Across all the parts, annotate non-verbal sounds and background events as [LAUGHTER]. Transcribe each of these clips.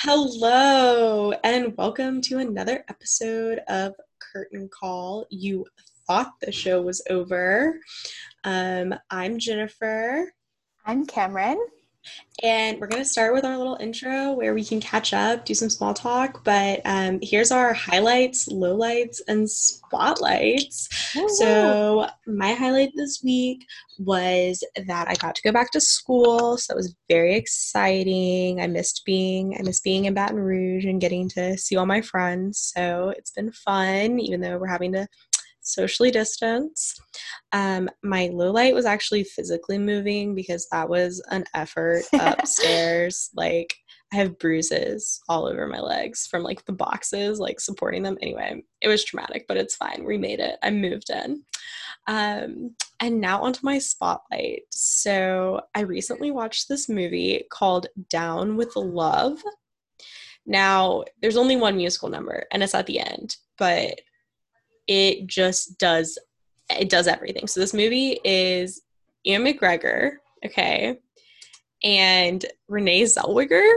Hello, and welcome to another episode of Curtain Call. You thought the show was over. Um, I'm Jennafer. I'm Camryn. And we're going to start with our little intro where we can catch up, do some small talk. But um, here's our highlights, lowlights, and spotlights. Ooh. So, my highlight this week was that I got to go back to school. So, it was very exciting. I missed being I missed being in Baton Rouge and getting to see all my friends. So, it's been fun, even though we're having to socially distance. Um, my low light was actually physically moving because that was an effort [LAUGHS] upstairs. like I have bruises all over my legs from like the boxes, like supporting them. Anyway, it was traumatic, but it's fine. We made it. I moved in. Um, and now onto my spotlight. So I recently watched this movie called Down with Love. Now, there's only one musical number, and it's at the end, but it just does it does everything. So this movie is Ewan McGregor, okay, and Renee Zellweger,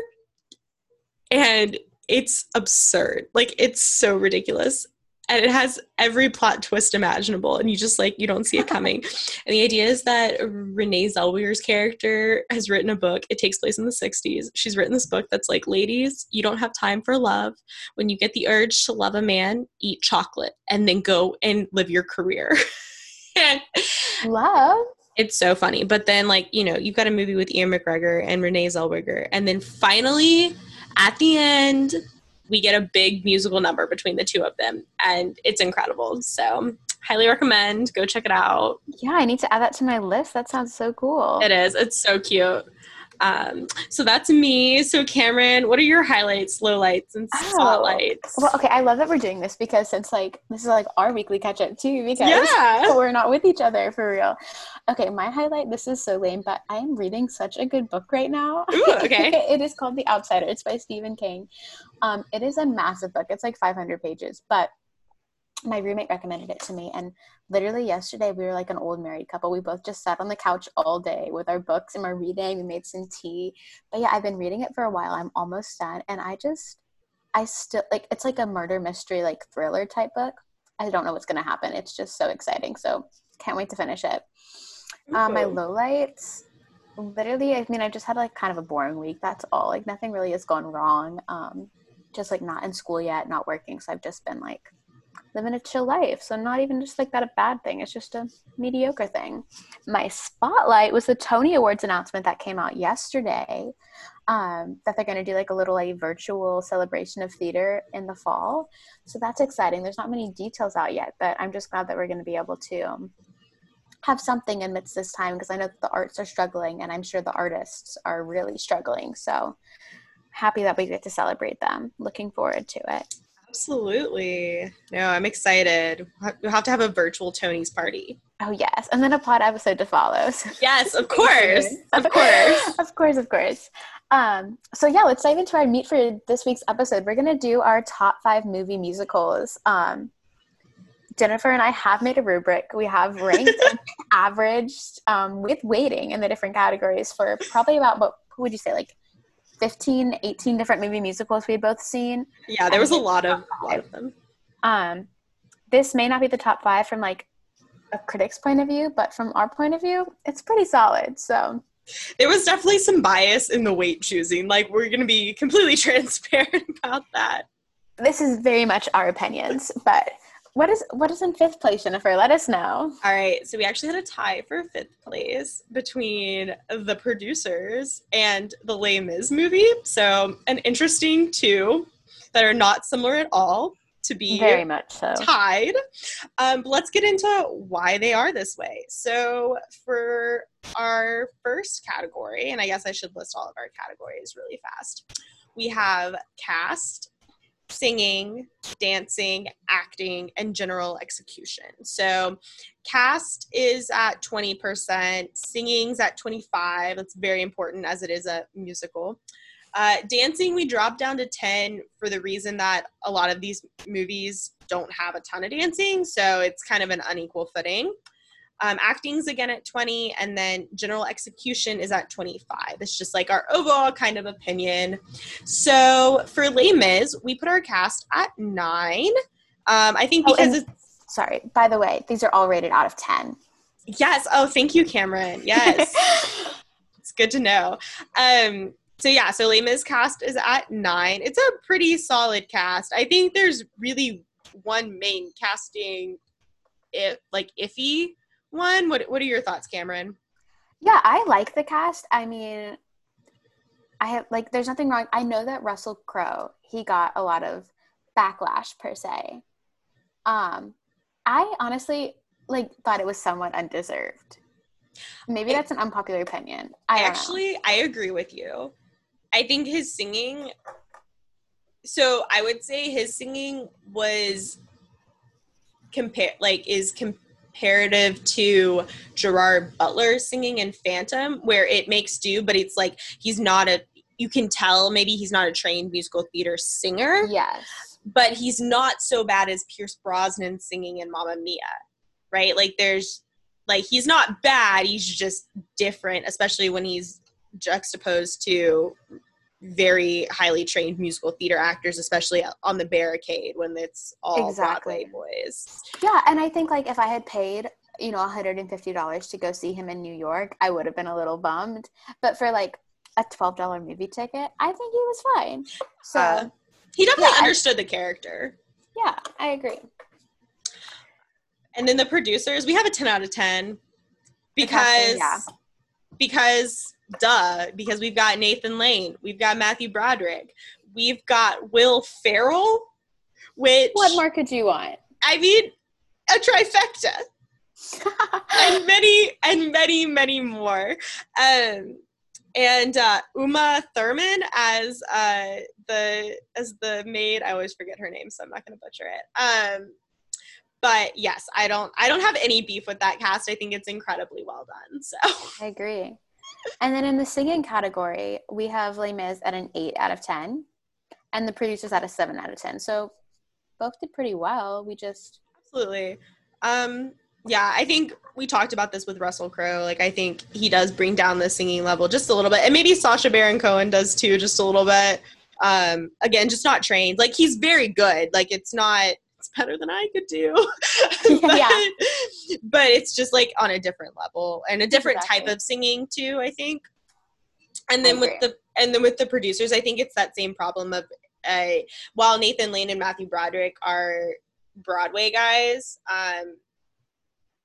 and it's absurd. Like it's so ridiculous and it has every plot twist imaginable and you just like you don't see it coming. [LAUGHS] And the idea is that renee zellweger's character has written a book. It takes place in the 60s she's written this book that's like ladies you don't have time for love. When you get the urge to love a man eat chocolate and then go and live your career. [LAUGHS] Love? it's so funny. But then like you know you've got a movie with ewan mcgregor and renee zellweger and then finally at the end we get a big musical number between the two of them and it's incredible. So highly recommend. Go check it out. Yeah i need to add that to my list. That sounds so cool. It is. It's so cute um, so that's me. So Camryn, what are your highlights, lowlights, and oh, spotlights? Oh, well, okay, I love that we're doing this because since like this is like our weekly catch up too, because yeah. [LAUGHS] we're not with each other for real. Okay, my highlight. This is so lame, but I am reading such a good book right now. Ooh, [LAUGHS] okay. it is called The Outsider. It's by Stephen King. Um, it is a massive book. It's like 500 pages, but my roommate recommended it to me and literally yesterday we were like an old married couple. We both just sat on the couch all day with our books and we're reading we made some tea. But yeah i've been reading it for a while. I'm almost done and i just i still like it's like a murder mystery like thriller type book. I don't know what's going to happen. It's just so exciting so can't wait to finish it. Okay. um, my lowlights literally i mean i just had like kind of a boring week that's all. Like nothing really has gone wrong um just like not in school yet not working so i've just been like living a chill life. So not even just like that a bad thing. It's just a mediocre thing. My spotlight was the Tony Awards announcement that came out yesterday. Um, that they're going to do like a little like virtual celebration of theater in the fall. So that's exciting. There's not many details out yet, but I'm just glad that we're going to be able to have something amidst this time because I know the arts are struggling and I'm sure the artists are really struggling. So happy that we get to celebrate them. Looking forward to it. Absolutely. No, I'm excited. We'll have to have a virtual Tony's party. Oh yes, and then a pod episode to follow. [LAUGHS] yes, of course, of course, [LAUGHS] of course, of course. Um, so yeah, let's dive into our meet for this week's episode. We're gonna do our top five movie musicals. Um, Jennafer and I have made a rubric. We have ranked [LAUGHS] and averaged um, with weighting in the different categories for probably about what who would you say like 15, 18 different movie musicals we had both seen. Yeah, there was a lot of, a lot of them. Um, this may not be the top five from like a critic's point of view, but from our point of view, it's pretty solid. So there was definitely some bias in the weight choosing. Like we're going to be completely [LAUGHS] transparent about that. This is very much our opinions, but what is what is in fifth place, Jennafer? Let us know. All right, so we actually had a tie for fifth place between the producers and the Les Mis movie. So an interesting two that are not similar at all to be very much so tied. Um, let's get into why they are this way. So for our first category, and I guess I should list all of our categories really fast. We have cast, singing, dancing, acting, and general execution. So cast is at 20%, singing's at 25. That's very important as it is a musical. Uh, dancing, we dropped down to 10 for the reason that a lot of these movies don't have a ton of dancing, so it's kind of an unequal footing. Um, acting's again at 20, and then general execution is at 25. It's just like our overall kind of opinion. So for Les Mis, we put our cast at nine. Um, I think Oh, because and- it's Sorry. By the way, these are all rated out of 10. yes. Oh, thank you, Camryn. Yes, [LAUGHS] it's good to know. Um, so yeah, so Les Mis cast is at nine. It's a pretty solid cast. I think there's really one main casting, if like iffy one. What What are your thoughts, Camryn? Yeah, I like the cast. I mean, I have like there's nothing wrong. I know that Russell Crowe, he got a lot of backlash per se. Um I honestly like thought it was somewhat undeserved. Maybe that's an unpopular opinion. I don't know. Actually, I agree with you. I think his singing. So I would say his singing was compare like is comparative to Gerard Butler singing in Phantom, where it makes do, but it's like he's not a. You can tell maybe he's not a trained musical theater singer, Yes. but he's not so bad as Pierce Brosnan singing in Mamma Mia, right? Like there's like he's not bad, he's just different, especially when he's juxtaposed to very highly trained musical theater actors, especially on the barricade when it's all Exactly. Broadway boys. Yeah, and I think like if I had paid, you know, $150 to go see him in New York, I would have been a little bummed. But for like a $12 movie ticket, I think he was fine. So, Uh, He definitely Yeah, I- understood the character. yeah, I agree. And then the producers, we have a 10 out of 10 because casting, yeah. Because duh, because we've got Nathan Lane, we've got Matthew Broderick, we've got Will Ferrell, which What more could you want? I mean, a trifecta. [LAUGHS] and many and many many more um and uh uma thurman as uh the as the maid i always forget her name so i'm not going to butcher it um but yes i don't i don't have any beef with that cast. I think it's incredibly well done so. I agree. And then in the singing category, we have Les Mis at an 8 out of 10 and the producers at a 7 out of 10. So both did pretty well. We just, absolutely. Um yeah i think we talked about this with russell crowe. Like i think he does bring down the singing level just a little bit. And maybe sacha baron cohen does too just a little bit. Um again just not trained. Like he's very good. Like it's not better than i could do. [LAUGHS] [LAUGHS] But, Yeah. but it's just like on a different level and a different type of singing too i think. And then with the and then with the producers i think it's that same problem of uh, while nathan lane and matthew broderick are broadway guys um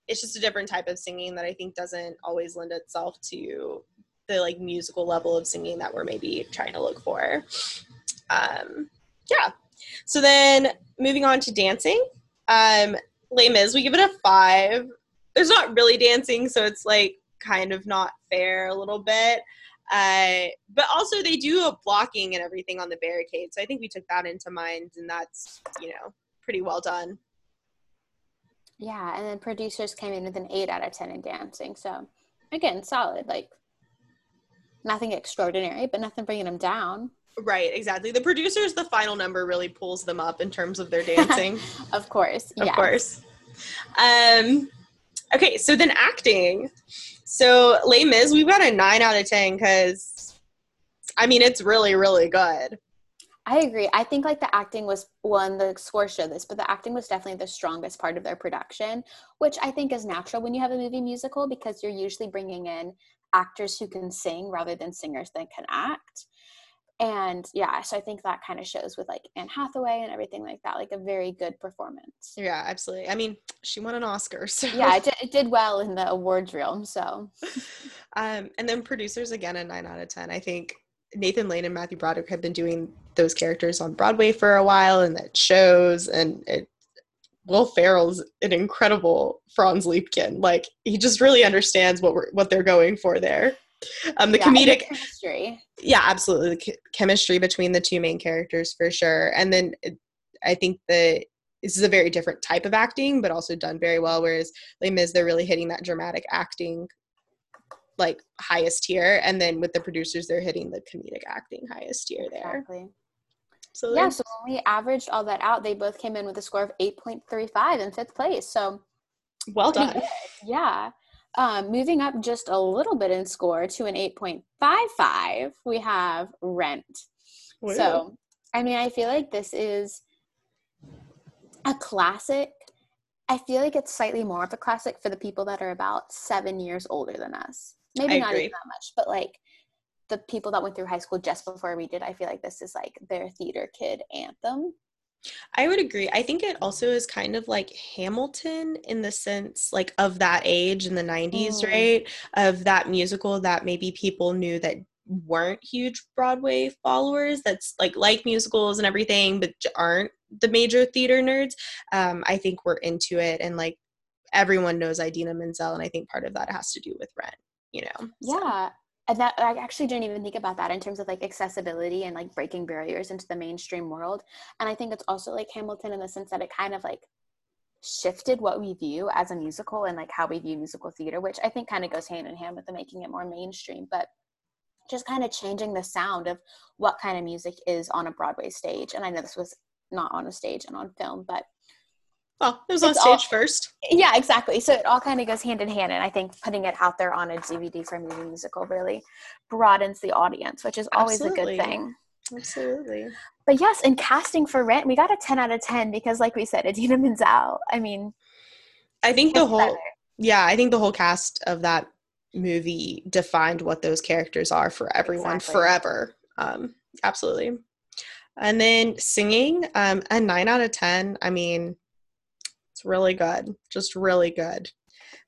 it's just a different type of singing that i think doesn't always lend itself to the like musical level of singing that we're maybe trying to look for. Um yeah. So then moving on to dancing um Les Mis, we give it a five there's not really dancing so it's like kind of not fair a little bit uh, but also they do a blocking and everything on the barricade so i think we took that into mind and that's you know pretty well done yeah. And then producers came in with an 8 out of 10 in dancing. So again, solid. Like nothing extraordinary, but nothing bringing them down. Right exactly the producers the final number really pulls them up in terms of their dancing [LAUGHS] Of course. of course um okay so then acting so Les Mis, we've got a 9 out of 10 because i mean it's really really good I agree. I think like the acting was one, the score showed this, but the acting was definitely the strongest part of their production, which I think is natural when you have a movie musical because you're usually bringing in actors who can sing rather than singers that can act. And yeah, so I think that kind of shows with like Anne Hathaway and everything like that, like a very good performance. yeah absolutely i mean she won an oscar [LAUGHS] so Yeah, it did, it did well in the awards realm. So [LAUGHS] Um, and then producers again a nine out of ten. I think Nathan Lane and Matthew Broderick have been doing those characters on Broadway for a while, and that shows. And it, Will Ferrell's an incredible Franz Liebkind. Like he just really understands what we're what they're going for there. Um, the yeah, comedic, chemistry. yeah, absolutely, the ch- chemistry between the two main characters for sure. And then it, I think the this is a very different type of acting, but also done very well. Whereas Les Mis, they're really hitting that dramatic acting like highest tier, and then with the producers, they're hitting the comedic acting highest tier there. Exactly. So Yeah, so when we averaged all that out, they both came in with a score of 8.35 in fifth place. So Well done. Yeah. Um, moving up just a little bit in score to an 8.55, we have Rent. So, I mean, I feel like this is a classic. I feel like it's slightly more of a classic for the people that are about seven years older than us. Maybe I not agree. even that much, but like the people that went through high school just before we did, I feel like this is like their theater kid anthem. I would agree. I think it also is kind of like Hamilton in the sense like of that age in the 90s, mm. right? Of that musical that maybe people knew that weren't huge Broadway followers that's like like musicals and everything but aren't the major theater nerds. Um I think we're into it and like everyone knows Idina Menzel and I think part of that has to do with Rent, you know. So. Yeah and that I actually didn't even think about that in terms of like accessibility and like breaking barriers into the mainstream world. And I think it's also like Hamilton in the sense that it kind of like shifted what we view as a musical and like how we view musical theater, which I think kind of goes hand in hand with the making it more mainstream, but just kind of changing the sound of what kind of music is on a Broadway stage. And I know this was not on a stage and on film, but Oh, it was on stage all, first. Yeah, exactly. So it all kind of goes hand in hand. And I think putting it out there on a DVD for a movie musical really broadens the audience, which is always Absolutely. a good thing. Absolutely. But yes, in casting for Rent, we got a 10 out of 10 because, like we said, Idina Menzel. I mean, I think the whole, better. yeah, I think the whole cast of that movie defined what those characters are for everyone exactly. forever. Um, absolutely. And then singing, um, a nine out of 10. I mean, really good, just really good.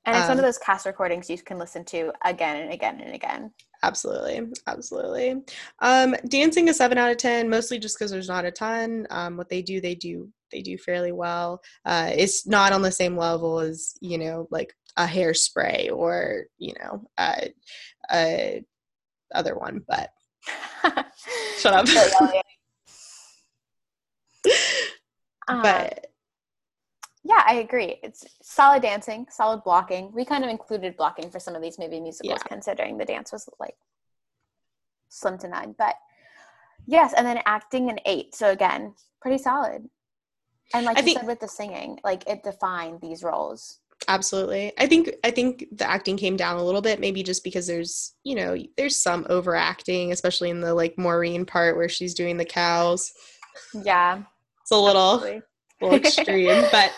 And it's um, one of um, those cast recordings you can listen to again and again and again. Absolutely, absolutely. Um, dancing a seven out of ten, mostly just because there's not a ton. Um, what they do, they do, they do fairly well. Uh, it's not on the same level as you know, like a hairspray or you know, a, a other one. But [LAUGHS] shut up. but [LAUGHS] yeah, I agree. It's solid dancing, solid blocking. We kind of included blocking for some of these movie musicals, yeah. considering the dance was like slim to none. But yes, and then acting an eight. So again, pretty solid. And like I you think, said with the singing, like it defined these roles. Absolutely. I think I think the acting came down a little bit, maybe just because there's you know there's some overacting, especially in the like Maureen part where she's doing the cows. Yeah, it's a little. Absolutely. A [LAUGHS] little extreme, but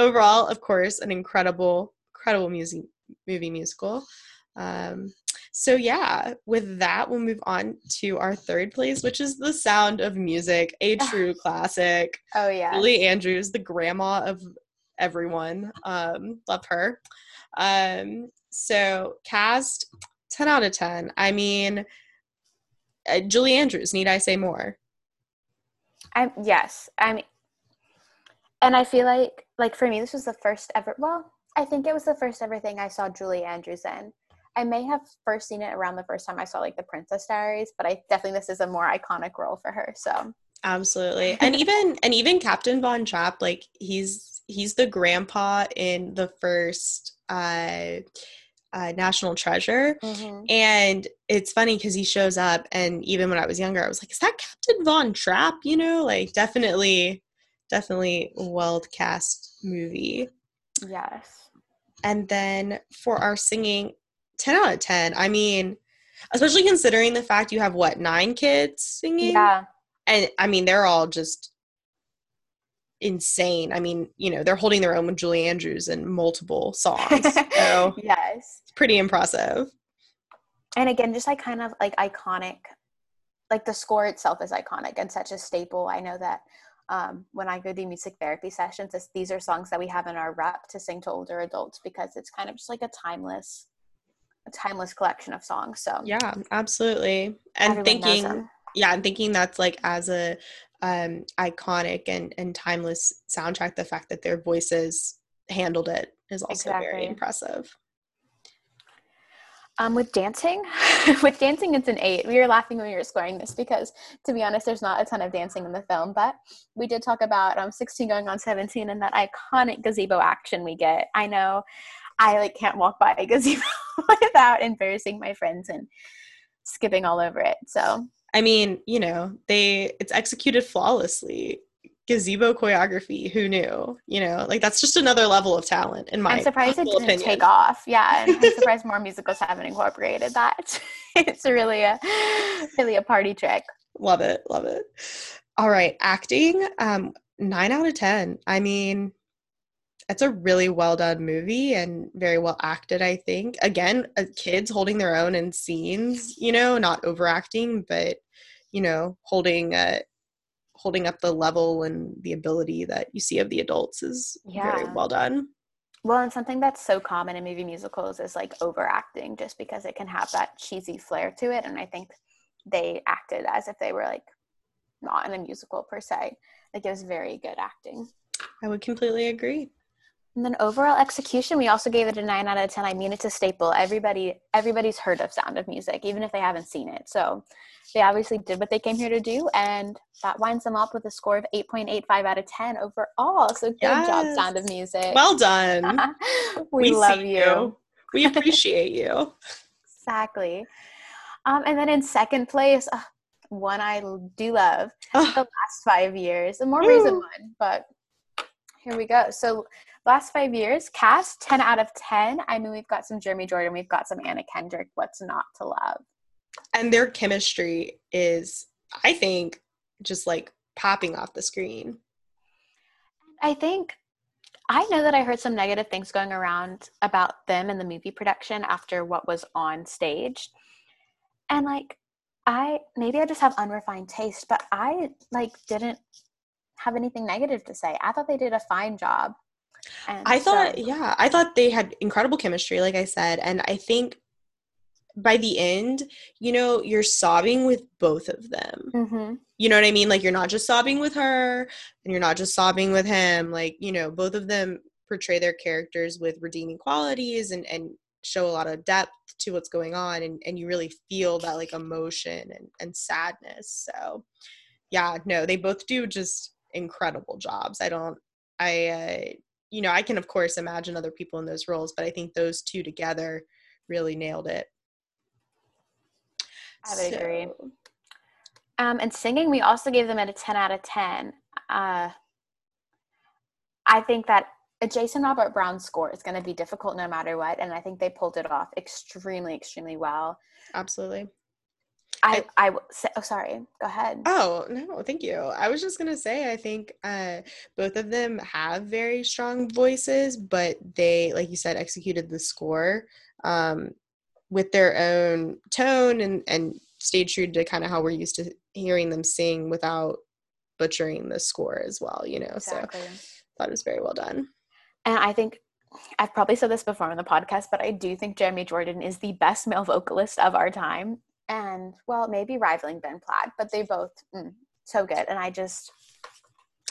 overall, of course, an incredible, incredible music movie musical. Um, so yeah, with that, we'll move on to our third place, which is The Sound of Music, a [LAUGHS] true classic. Oh yeah, Julie Andrews, the grandma of everyone. Um, love her. Um, so cast, ten out of ten. I mean, uh, Julie Andrews. Need I say more? I'm yes. I mean, and I feel like like for me this was the first ever well I think it was the first ever thing I saw Julie Andrews in. I may have first seen it around the first time I saw like the Princess Diaries, but I definitely this is a more iconic role for her. So absolutely, [LAUGHS] and even and even Captain Von Trapp, like he's he's the grandpa in the first uh, uh, National Treasure, mm-hmm. and it's funny because he shows up, and even when I was younger, I was like, "Is that Captain Von Trapp?" You know, like definitely definitely well cast movie. Yes. And then for our singing, 10 out of 10. I mean, especially considering the fact you have what, nine kids singing? Yeah. And I mean, they're all just insane. I mean, you know, they're holding their own with Julie Andrews in multiple songs. [LAUGHS] So, yes. It's pretty impressive. And again, just like kind of like iconic, like the score itself is iconic and such a staple. I know that um, when I go do music therapy sessions, these are songs that we have in our rep to sing to older adults because it's kind of just like a timeless, a timeless collection of songs. So yeah, absolutely. And thinking, yeah, I'm thinking that's like as a um, iconic and and timeless soundtrack, the fact that their voices handled it is also exactly. very impressive. Um, with dancing, [LAUGHS] with dancing, it's an eight. We were laughing when we were scoring this because, to be honest, there's not a ton of dancing in the film. But we did talk about um, 16 going on 17 and that iconic gazebo action we get. I know I like can't walk by a gazebo [LAUGHS] without embarrassing my friends and skipping all over it. So I mean, you know, they it's executed flawlessly gazebo choreography. Who knew? You know, like that's just another level of talent in my I'm surprised it didn't opinion. take off. Yeah, and I'm [LAUGHS] surprised more musicals haven't incorporated that. [LAUGHS] it's really a really a party trick. Love it, love it. All right, acting, um, nine out of ten. I mean, it's a really well done movie and very well acted. I think again, uh, kids holding their own in scenes. You know, not overacting, but you know, holding uh, holding up the level and the ability that you see of the adults is very well done. Well, and something that's so common in movie musicals is like overacting, just because it can have that cheesy flair to it. And I think they acted as if they were like not in a musical per se. Like it was very good acting. I would completely agree. And then overall execution, we also gave it a nine out of ten. I mean, it's a staple. Everybody, everybody's heard of Sound of Music, even if they haven't seen it. So they obviously did what they came here to do, and that winds them up with a score of eight point eight five out of ten overall. So good job, Sound of Music. Well done. [LAUGHS] we, love see you. We appreciate you. [LAUGHS] Exactly. Um, and then in second place, uh, one I do love, the last five years, a more recent one, but here we go. So last five years, cast 10 out of 10. I mean, we've got some Jeremy Jordan, we've got some Anna Kendrick. What's not to love? and their chemistry is i think just like popping off the screen I think I know that I heard some negative things going around about them and the movie production after what was on stage. And like I maybe I just have unrefined taste, but I like didn't have anything negative to say. I thought they did a fine job. And i thought so- yeah i thought they had incredible chemistry like i said and i think by the end you know you're sobbing with both of them. Mhm. you know what i mean? Like you're not just sobbing with her and you're not just sobbing with him. Like you know both of them portray their characters with redeeming qualities and and show a lot of depth to what's going on and and you really feel that like emotion and and sadness. So yeah no they both do just incredible jobs. I don't i uh you know i can of course imagine other people in those roles but i think those two together really nailed it I would agree. Um, and singing, we also gave them at a 10 out of 10. Uh, I think that a Jason Robert Brown score is going to be difficult no matter what. And I think they pulled it off extremely, extremely well. absolutely I, I, oh, sorry. Go ahead. Oh, no, thank you. I was just going to say, I think uh, both of them have very strong voices, but they, like you said, executed the score um, with their own tone and, and stayed true to kind of how we're used to hearing them sing without butchering the score as well, you know? Exactly. So thought it was very well done. And I think I've probably said this before on the podcast, but I do think Jeremy Jordan is the best male vocalist of our time. And well, maybe rivaling Ben Platt, but they both mm, so good. And I just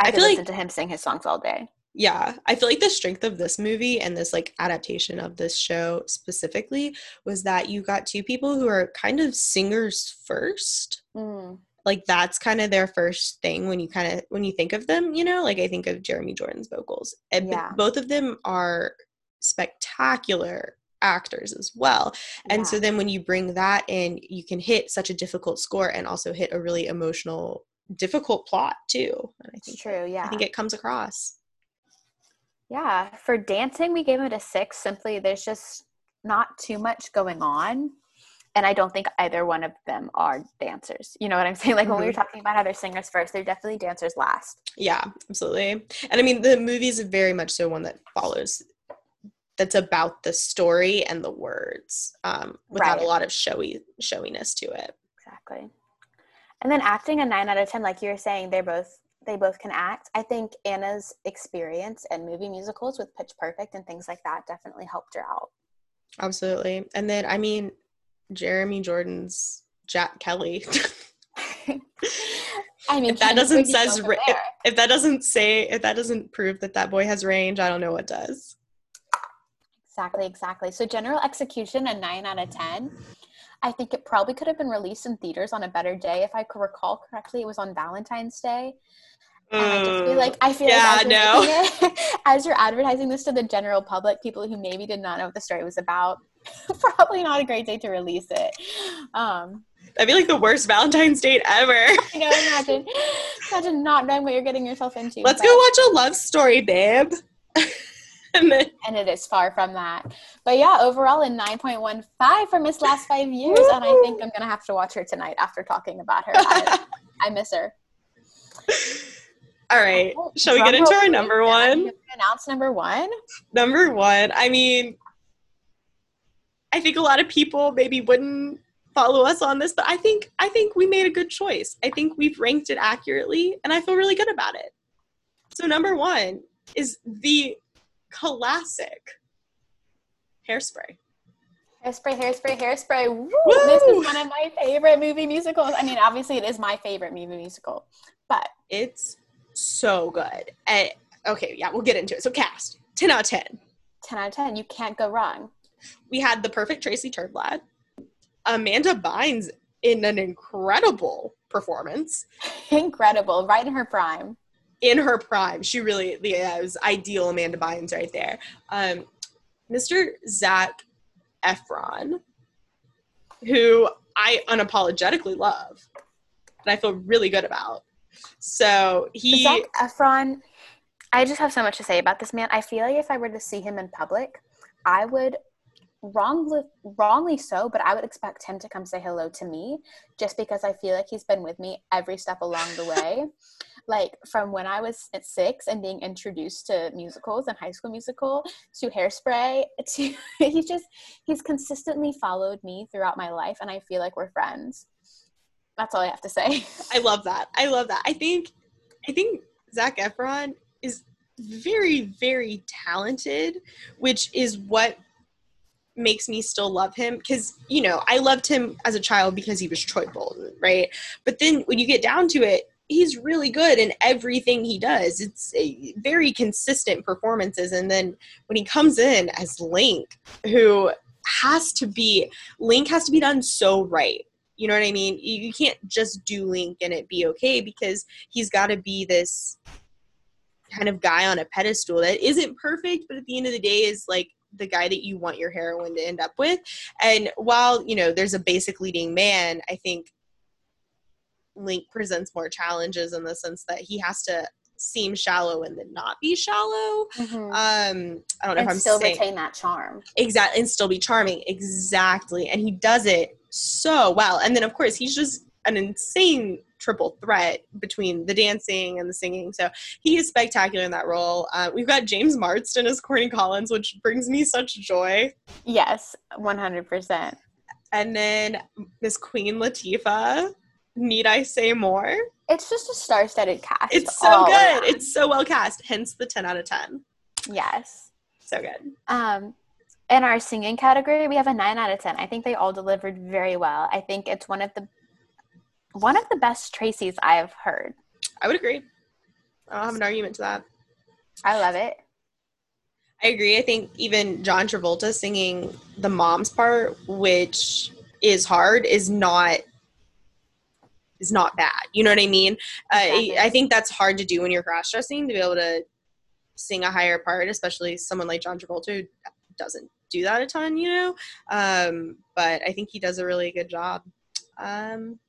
I, I feel like- to him sing his songs all day. Yeah, I feel like the strength of this movie and this like adaptation of this show specifically was that you got two people who are kind of singers first. Mm, Like that's kind of their first thing when you kind of when you think of them, you know, like I think of Jeremy Jordan's vocals. And Yeah. both of them are spectacular actors as well. And so then when you bring that in, you can hit such a difficult score and also hit a really emotional difficult plot too. And I it's think true. Yeah. I think it comes across. Yeah, for dancing, we gave it a six. Simply, there's just not too much going on. And I don't think either one of them are dancers. You know what I'm [LAUGHS] saying? Like when we were mm-hmm. talking about how they're singers first, they're definitely dancers last. Yeah, absolutely. And I mean, the movie is very much so one that follows, that's about the story and the words, um, without Right. a lot of showy showiness to it. Exactly. And then acting a nine out of ten, like you were saying, they're both they both can act. I think Anna's experience and movie musicals with Pitch Perfect and things like that definitely helped her out. Absolutely. And then, I mean, Jeremy Jordan's Jack Kelly. [LAUGHS] I mean, If that doesn't says ri- if that doesn't say, if that doesn't prove that that boy has range, I don't know what does. Exactly, exactly. So general execution, a nine out of ten. I think it probably could have been released in theaters on a better day. If I could recall correctly, it was on Valentine's Day. And I just feel like I feel Mm. Yeah, like as you're, making it- [LAUGHS] [LAUGHS] as you're advertising this to the general public, people who maybe did not know what the story was about, [LAUGHS] probably not a great day to release it. Um, That'd be like the worst Valentine's date ever. you know, imagine, imagine not knowing what you're getting yourself into. Let's but- go watch a love story, babe. [LAUGHS] and then and it is far from that. But yeah, overall in 9.15 for Miss Last Five Years, and I think I'm gonna have to watch her tonight after talking about her. I, [LAUGHS] I miss her. all right. Oh, Shall we get into our number one? Announce number one. Number one. I mean, I think a lot of people maybe wouldn't follow us on this, but I think I think we made a good choice. I think we've ranked it accurately, and I feel really good about it. So number one is the classic hairspray. Hairspray, hairspray, hairspray. Woo! This is one of my favorite movie musicals. I mean, obviously, it is my favorite movie musical, but It's so good. And okay, yeah, we'll get into it. So cast 10 out of 10. 10 out of 10, you can't go wrong. We had the perfect Tracy Turnblad, Amanda Bynes in an incredible performance [LAUGHS] Incredible, right in her prime. In her prime. She really yeah, it was ideal Amanda Bynes right there. Um, Mr. Zac Efron, who I unapologetically love and I feel really good about. So he Zac Efron, I just have so much to say about this man. I feel like if I were to see him in public, I would wrongly wrongly so, but I would expect him to come say hello to me just because I feel like he's been with me every step along the way. [LAUGHS] like from when I was at six and being introduced to musicals and high school musical to hairspray [LAUGHS] to he's just he's consistently followed me throughout my life and I feel like we're friends. That's all I have to say. I love that. I love that. I think I think Zac Efron is very, very talented, which is what makes me still love him. Because, you know, I loved him as a child because he was Troy Bolton, right? But then when you get down to it, he's really good in everything he does. It's a very consistent performances. And then when he comes in as Link, who has to be Link has to be done so right. You know what I mean? You, you can't just do Link and it be okay because he's got to be this kind of guy on a pedestal that isn't perfect, but at the end of the day is like the guy that you want your heroine to end up with. And while, you know, there's a basic leading man, I think Link presents more challenges in the sense that he has to seem shallow and then not be shallow. Um, I don't know if and I'm still saying retain that charm. exactly and still be charming. Exactly. And he does it so well. And then of course he's just an insane triple threat between the dancing and the singing. So he is spectacular in that role. Uh, we've got james marsden as corny collins which brings me such joy. Yes, one hundred percent. and then miss queen latifah need i say more It's just a star-studded cast. it's so good it's so well cast hence the 10 out of 10 yes. so good Um, in our singing category, we have a nine out of ten. I think they all delivered very well. I think it's one of the one of the best Tracy's I've heard. i would agree i don't have an argument to that I love it. I agree. I think even John Travolta singing the mom's part, which is hard, is not is not bad. You know what I mean? Exactly. Uh, I think that's hard to do when you're cross dressing to be able to sing a higher part, especially someone like John Travolta who doesn't do that a ton. You know, um, but I think he does a really good job. Um,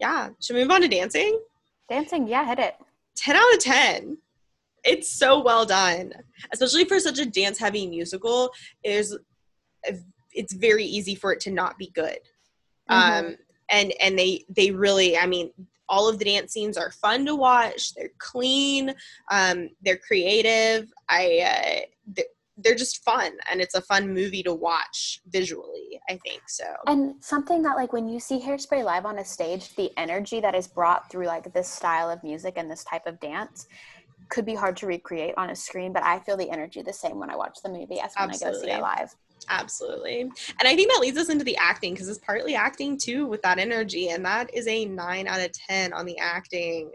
yeah, should we move on to dancing? Dancing, yeah, hit it. 10 out of 10 it's so well done especially for such a dance heavy musical there's it's very easy for it to not be good Mhm. um and and they they really i mean all of the dance scenes are fun to watch. They're clean um they're creative. I uh they're, they're just fun and it's a fun movie to watch visually i think so. And something that like when you see Hairspray live on a stage, the energy that is brought through like this style of music and this type of dance could be hard to recreate on a screen, but I feel the energy the same when I watch the movie as when I go see it live. Absolutely. And I think that leads us into the acting because it's partly acting too with that energy. And that is a nine out of 10 on the acting.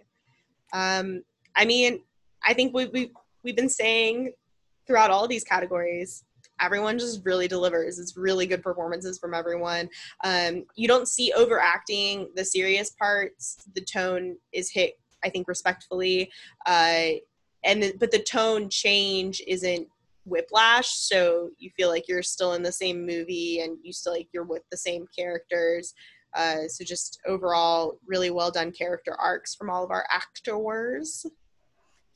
Um, I mean, I think we, we, we've been saying throughout all these categories, everyone just really delivers. It's really good performances from everyone. Um, you don't see overacting the serious parts. The tone is hit, I think, respectfully. Uh, and the, but the tone change isn't whiplash so you feel like you're still in the same movie and you still like you're with the same characters. Uh, so just overall really well done character arcs from all of our actors.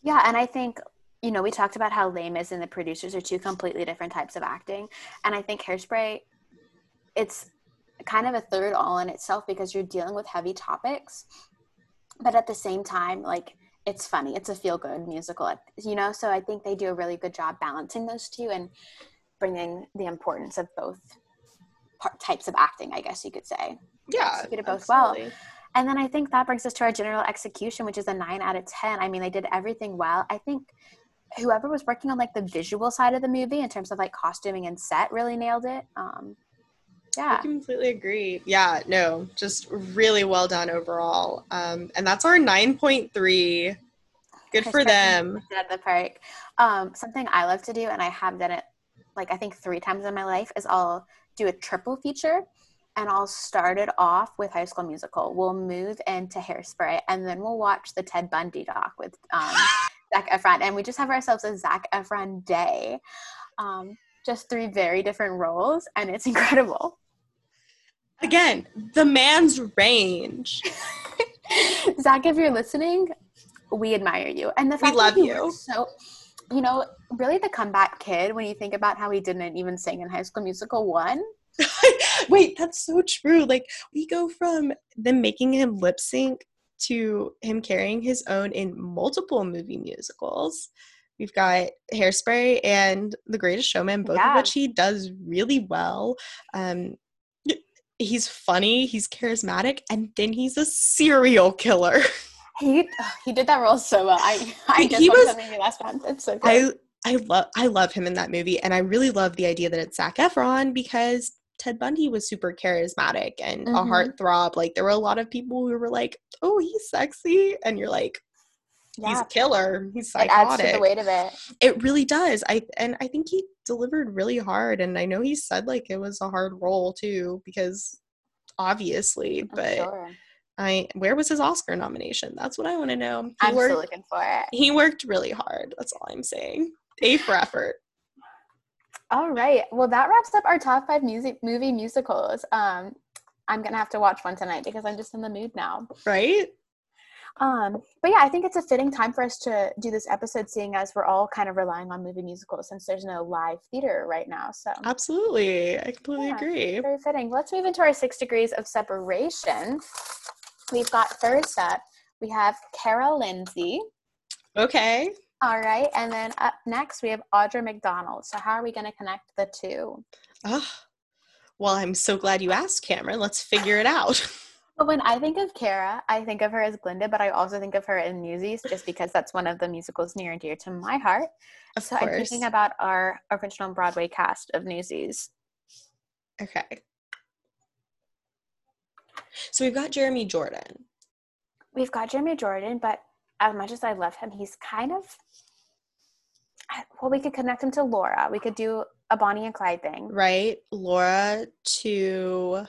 Yeah and i think you know we talked about how Les Mis and the producers are two completely different types of acting. And i think hairspray it's kind of a third all in itself because you're dealing with heavy topics. But at the same time like it's funny it's a feel good musical you know so i think they do a really good job balancing those two and bringing the importance of both types of acting i guess you could say. Yeah so did both absolutely. well and then i think that brings us to our general execution which is a 9 out of 10 i mean they did everything well. I think whoever was working on like the visual side of the movie in terms of like costuming and set really nailed it. Um yeah i completely agree yeah no just really well done overall um and that's our 9.3 good for them at the park um something i love to do and i have done it like i think three times in my life is i'll do a triple feature and I'll start it off with High School Musical. We'll move into Hairspray, and then we'll watch the Ted Bundy doc with um, [LAUGHS] Zac Efron, and we just have ourselves a Zac Efron day. Um, just three very different roles, and it's [LAUGHS] incredible. Again, the man's range. [LAUGHS] Zac, if you're listening, we admire you, and the fact we love that you. So, you know, really the comeback kid. When you think about how he didn't even sing in High School Musical one. [LAUGHS] Wait, that's so true. Like we go from them making him lip sync to him carrying his own in multiple movie musicals. We've got Hairspray and The Greatest Showman, both yeah. of which he does really well. Um, he's funny, he's charismatic, and then he's a serial killer. He he did that role so well. I I just he was, movie last month. It's so good. I I love I love him in that movie, and I really love the idea that it's Zac Efron because Ted Bundy was super charismatic and mm-hmm. a heartthrob. Like there were a lot of people who were like, "Oh, he's sexy," and you're like, yeah. "He's a killer. He's psychotic." It adds to the weight of it. It really does. I and I think he delivered really hard. And I know he said like it was a hard role too because obviously, I'm but. Sure. I where was his Oscar nomination? That's what I want to know. He I'm worked, still looking for it. He worked really hard. That's all I'm saying. A for effort. All right. Well, that wraps up our top five music movie musicals. Um, I'm gonna have to watch one tonight because I'm just in the mood now. Right. Um, but yeah, I think it's a fitting time for us to do this episode, seeing as we're all kind of relying on movie musicals since there's no live theater right now. So absolutely, I completely yeah, agree. Very fitting. Let's move into our six degrees of separation. We've got first up, we have Kara Lindsay. Okay. All right. And then up next, we have Audra McDonald. So, how are we going to connect the two? Oh, well, I'm so glad you asked, Camryn. Let's figure it out. [LAUGHS] Well, when I think of Kara, I think of her as Glinda, but I also think of her in Newsies just because that's one of the musicals near and dear to my heart. Of so course. I'm thinking about our original Broadway cast of Newsies. Okay. So we've got Jeremy Jordan. We've got Jeremy Jordan, but as much as I love him, he's kind of well, we could connect him to Laura. We could do a Bonnie and Clyde thing. Right. Laura to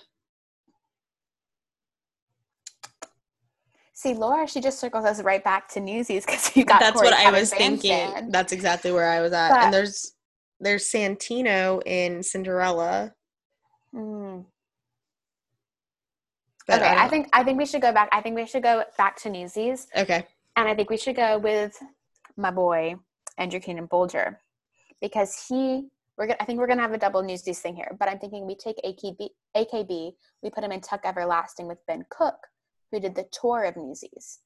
See, Laura, she just circles us right back to Newsies because you got. That's Corey what I was thinking. That's exactly where I was at. But, and there's there's Santino in Cinderella. Mm. okay, I, I think I think we should go back. I think we should go back to Newsies. Okay. And I think we should go with my boy Andrew Keenan Bolger because he we're gonna, I think we're gonna have a double Newsies thing here, but I'm thinking we take AKB, AKB, we put him in Tuck Everlasting with Ben Cook, who did the tour of Newsies.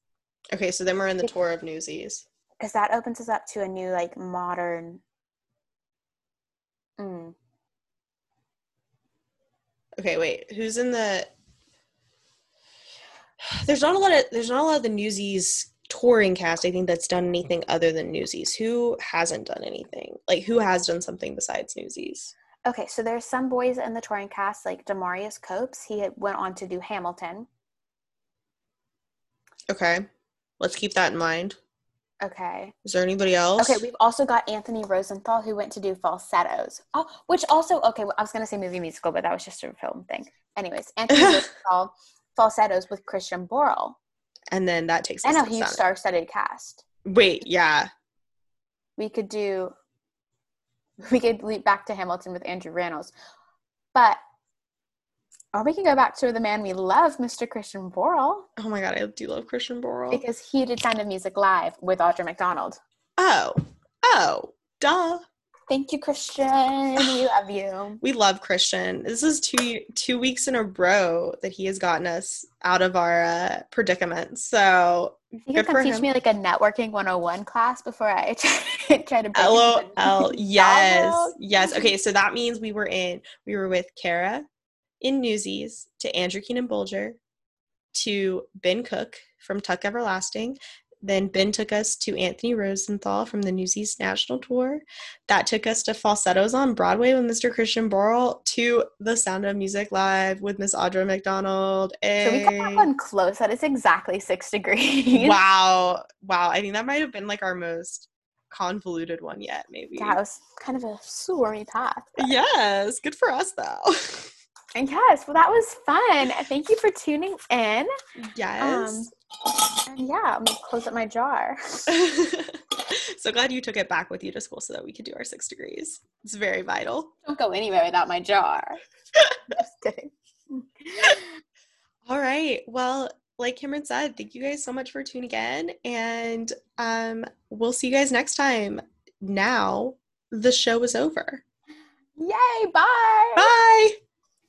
Okay, so then we're in the tour of Newsies because that opens us up to a new like modern. Mm. Okay, wait. Who's in the? There's not a lot of there's not a lot of the Newsies touring cast I think that's done anything other than Newsies. Who hasn't done anything? Like who has done something besides Newsies? Okay, so there's some boys in the touring cast like Demarius Copes. He went on to do Hamilton. Okay. Let's keep that in mind. Okay. Is there anybody else? Okay, we've also got Anthony Rosenthal who went to do falsettos. Oh, which also okay, I was gonna say movie musical, but that was just a film thing. Anyways, Anthony [LAUGHS] Rosenthal falsettos with Christian Borle and then that takes. I know huge star-studded cast. Wait, yeah. We could do. [LAUGHS] we could leap back to Hamilton with Andrew Rannells. But or we can go back to the man we love, Mr. Christian Borle. Oh my god, I do love Christian Borle. Because he did Sound of Music live with Audra McDonald. Oh. Oh. Duh. Thank you, Christian. We [LAUGHS] love you. We love Christian. This is two two weeks in a row that he has gotten us out of our uh, predicament. So you can come teach him. me like a networking 101 class before I [LAUGHS] try, try to LOL. Yes. Yes. Okay, so that means we were in we were with Kara in Newsies to Andrew Keenan Bolger to Ben Cook from Tuck Everlasting then Ben took us to Anthony Rosenthal from the Newsies National Tour. That took us to Falsettos on Broadway with Mr. Christian Borle to The Sound of Music Live with Miss Audra McDonald. So we got that eh. one close. That is exactly six degrees. [LAUGHS] Wow. Wow. I think that might have been like our most convoluted one yet, maybe. Yeah, it was kind of a stormy path. But. Yes. Good for us though. [LAUGHS] And yes, well, that was fun. Thank you for tuning in. Yes. Um, and yeah, I'm gonna close up my jar. [LAUGHS] so glad you took it back with you to school so that we could do our six degrees. It's very vital. Don't go anywhere without my jar. [LAUGHS] Just kidding. All right. Well, like Camryn said, thank you guys so much for tuning in, and um, we'll see you guys next time. Now the show is over. Yay! Bye. Bye.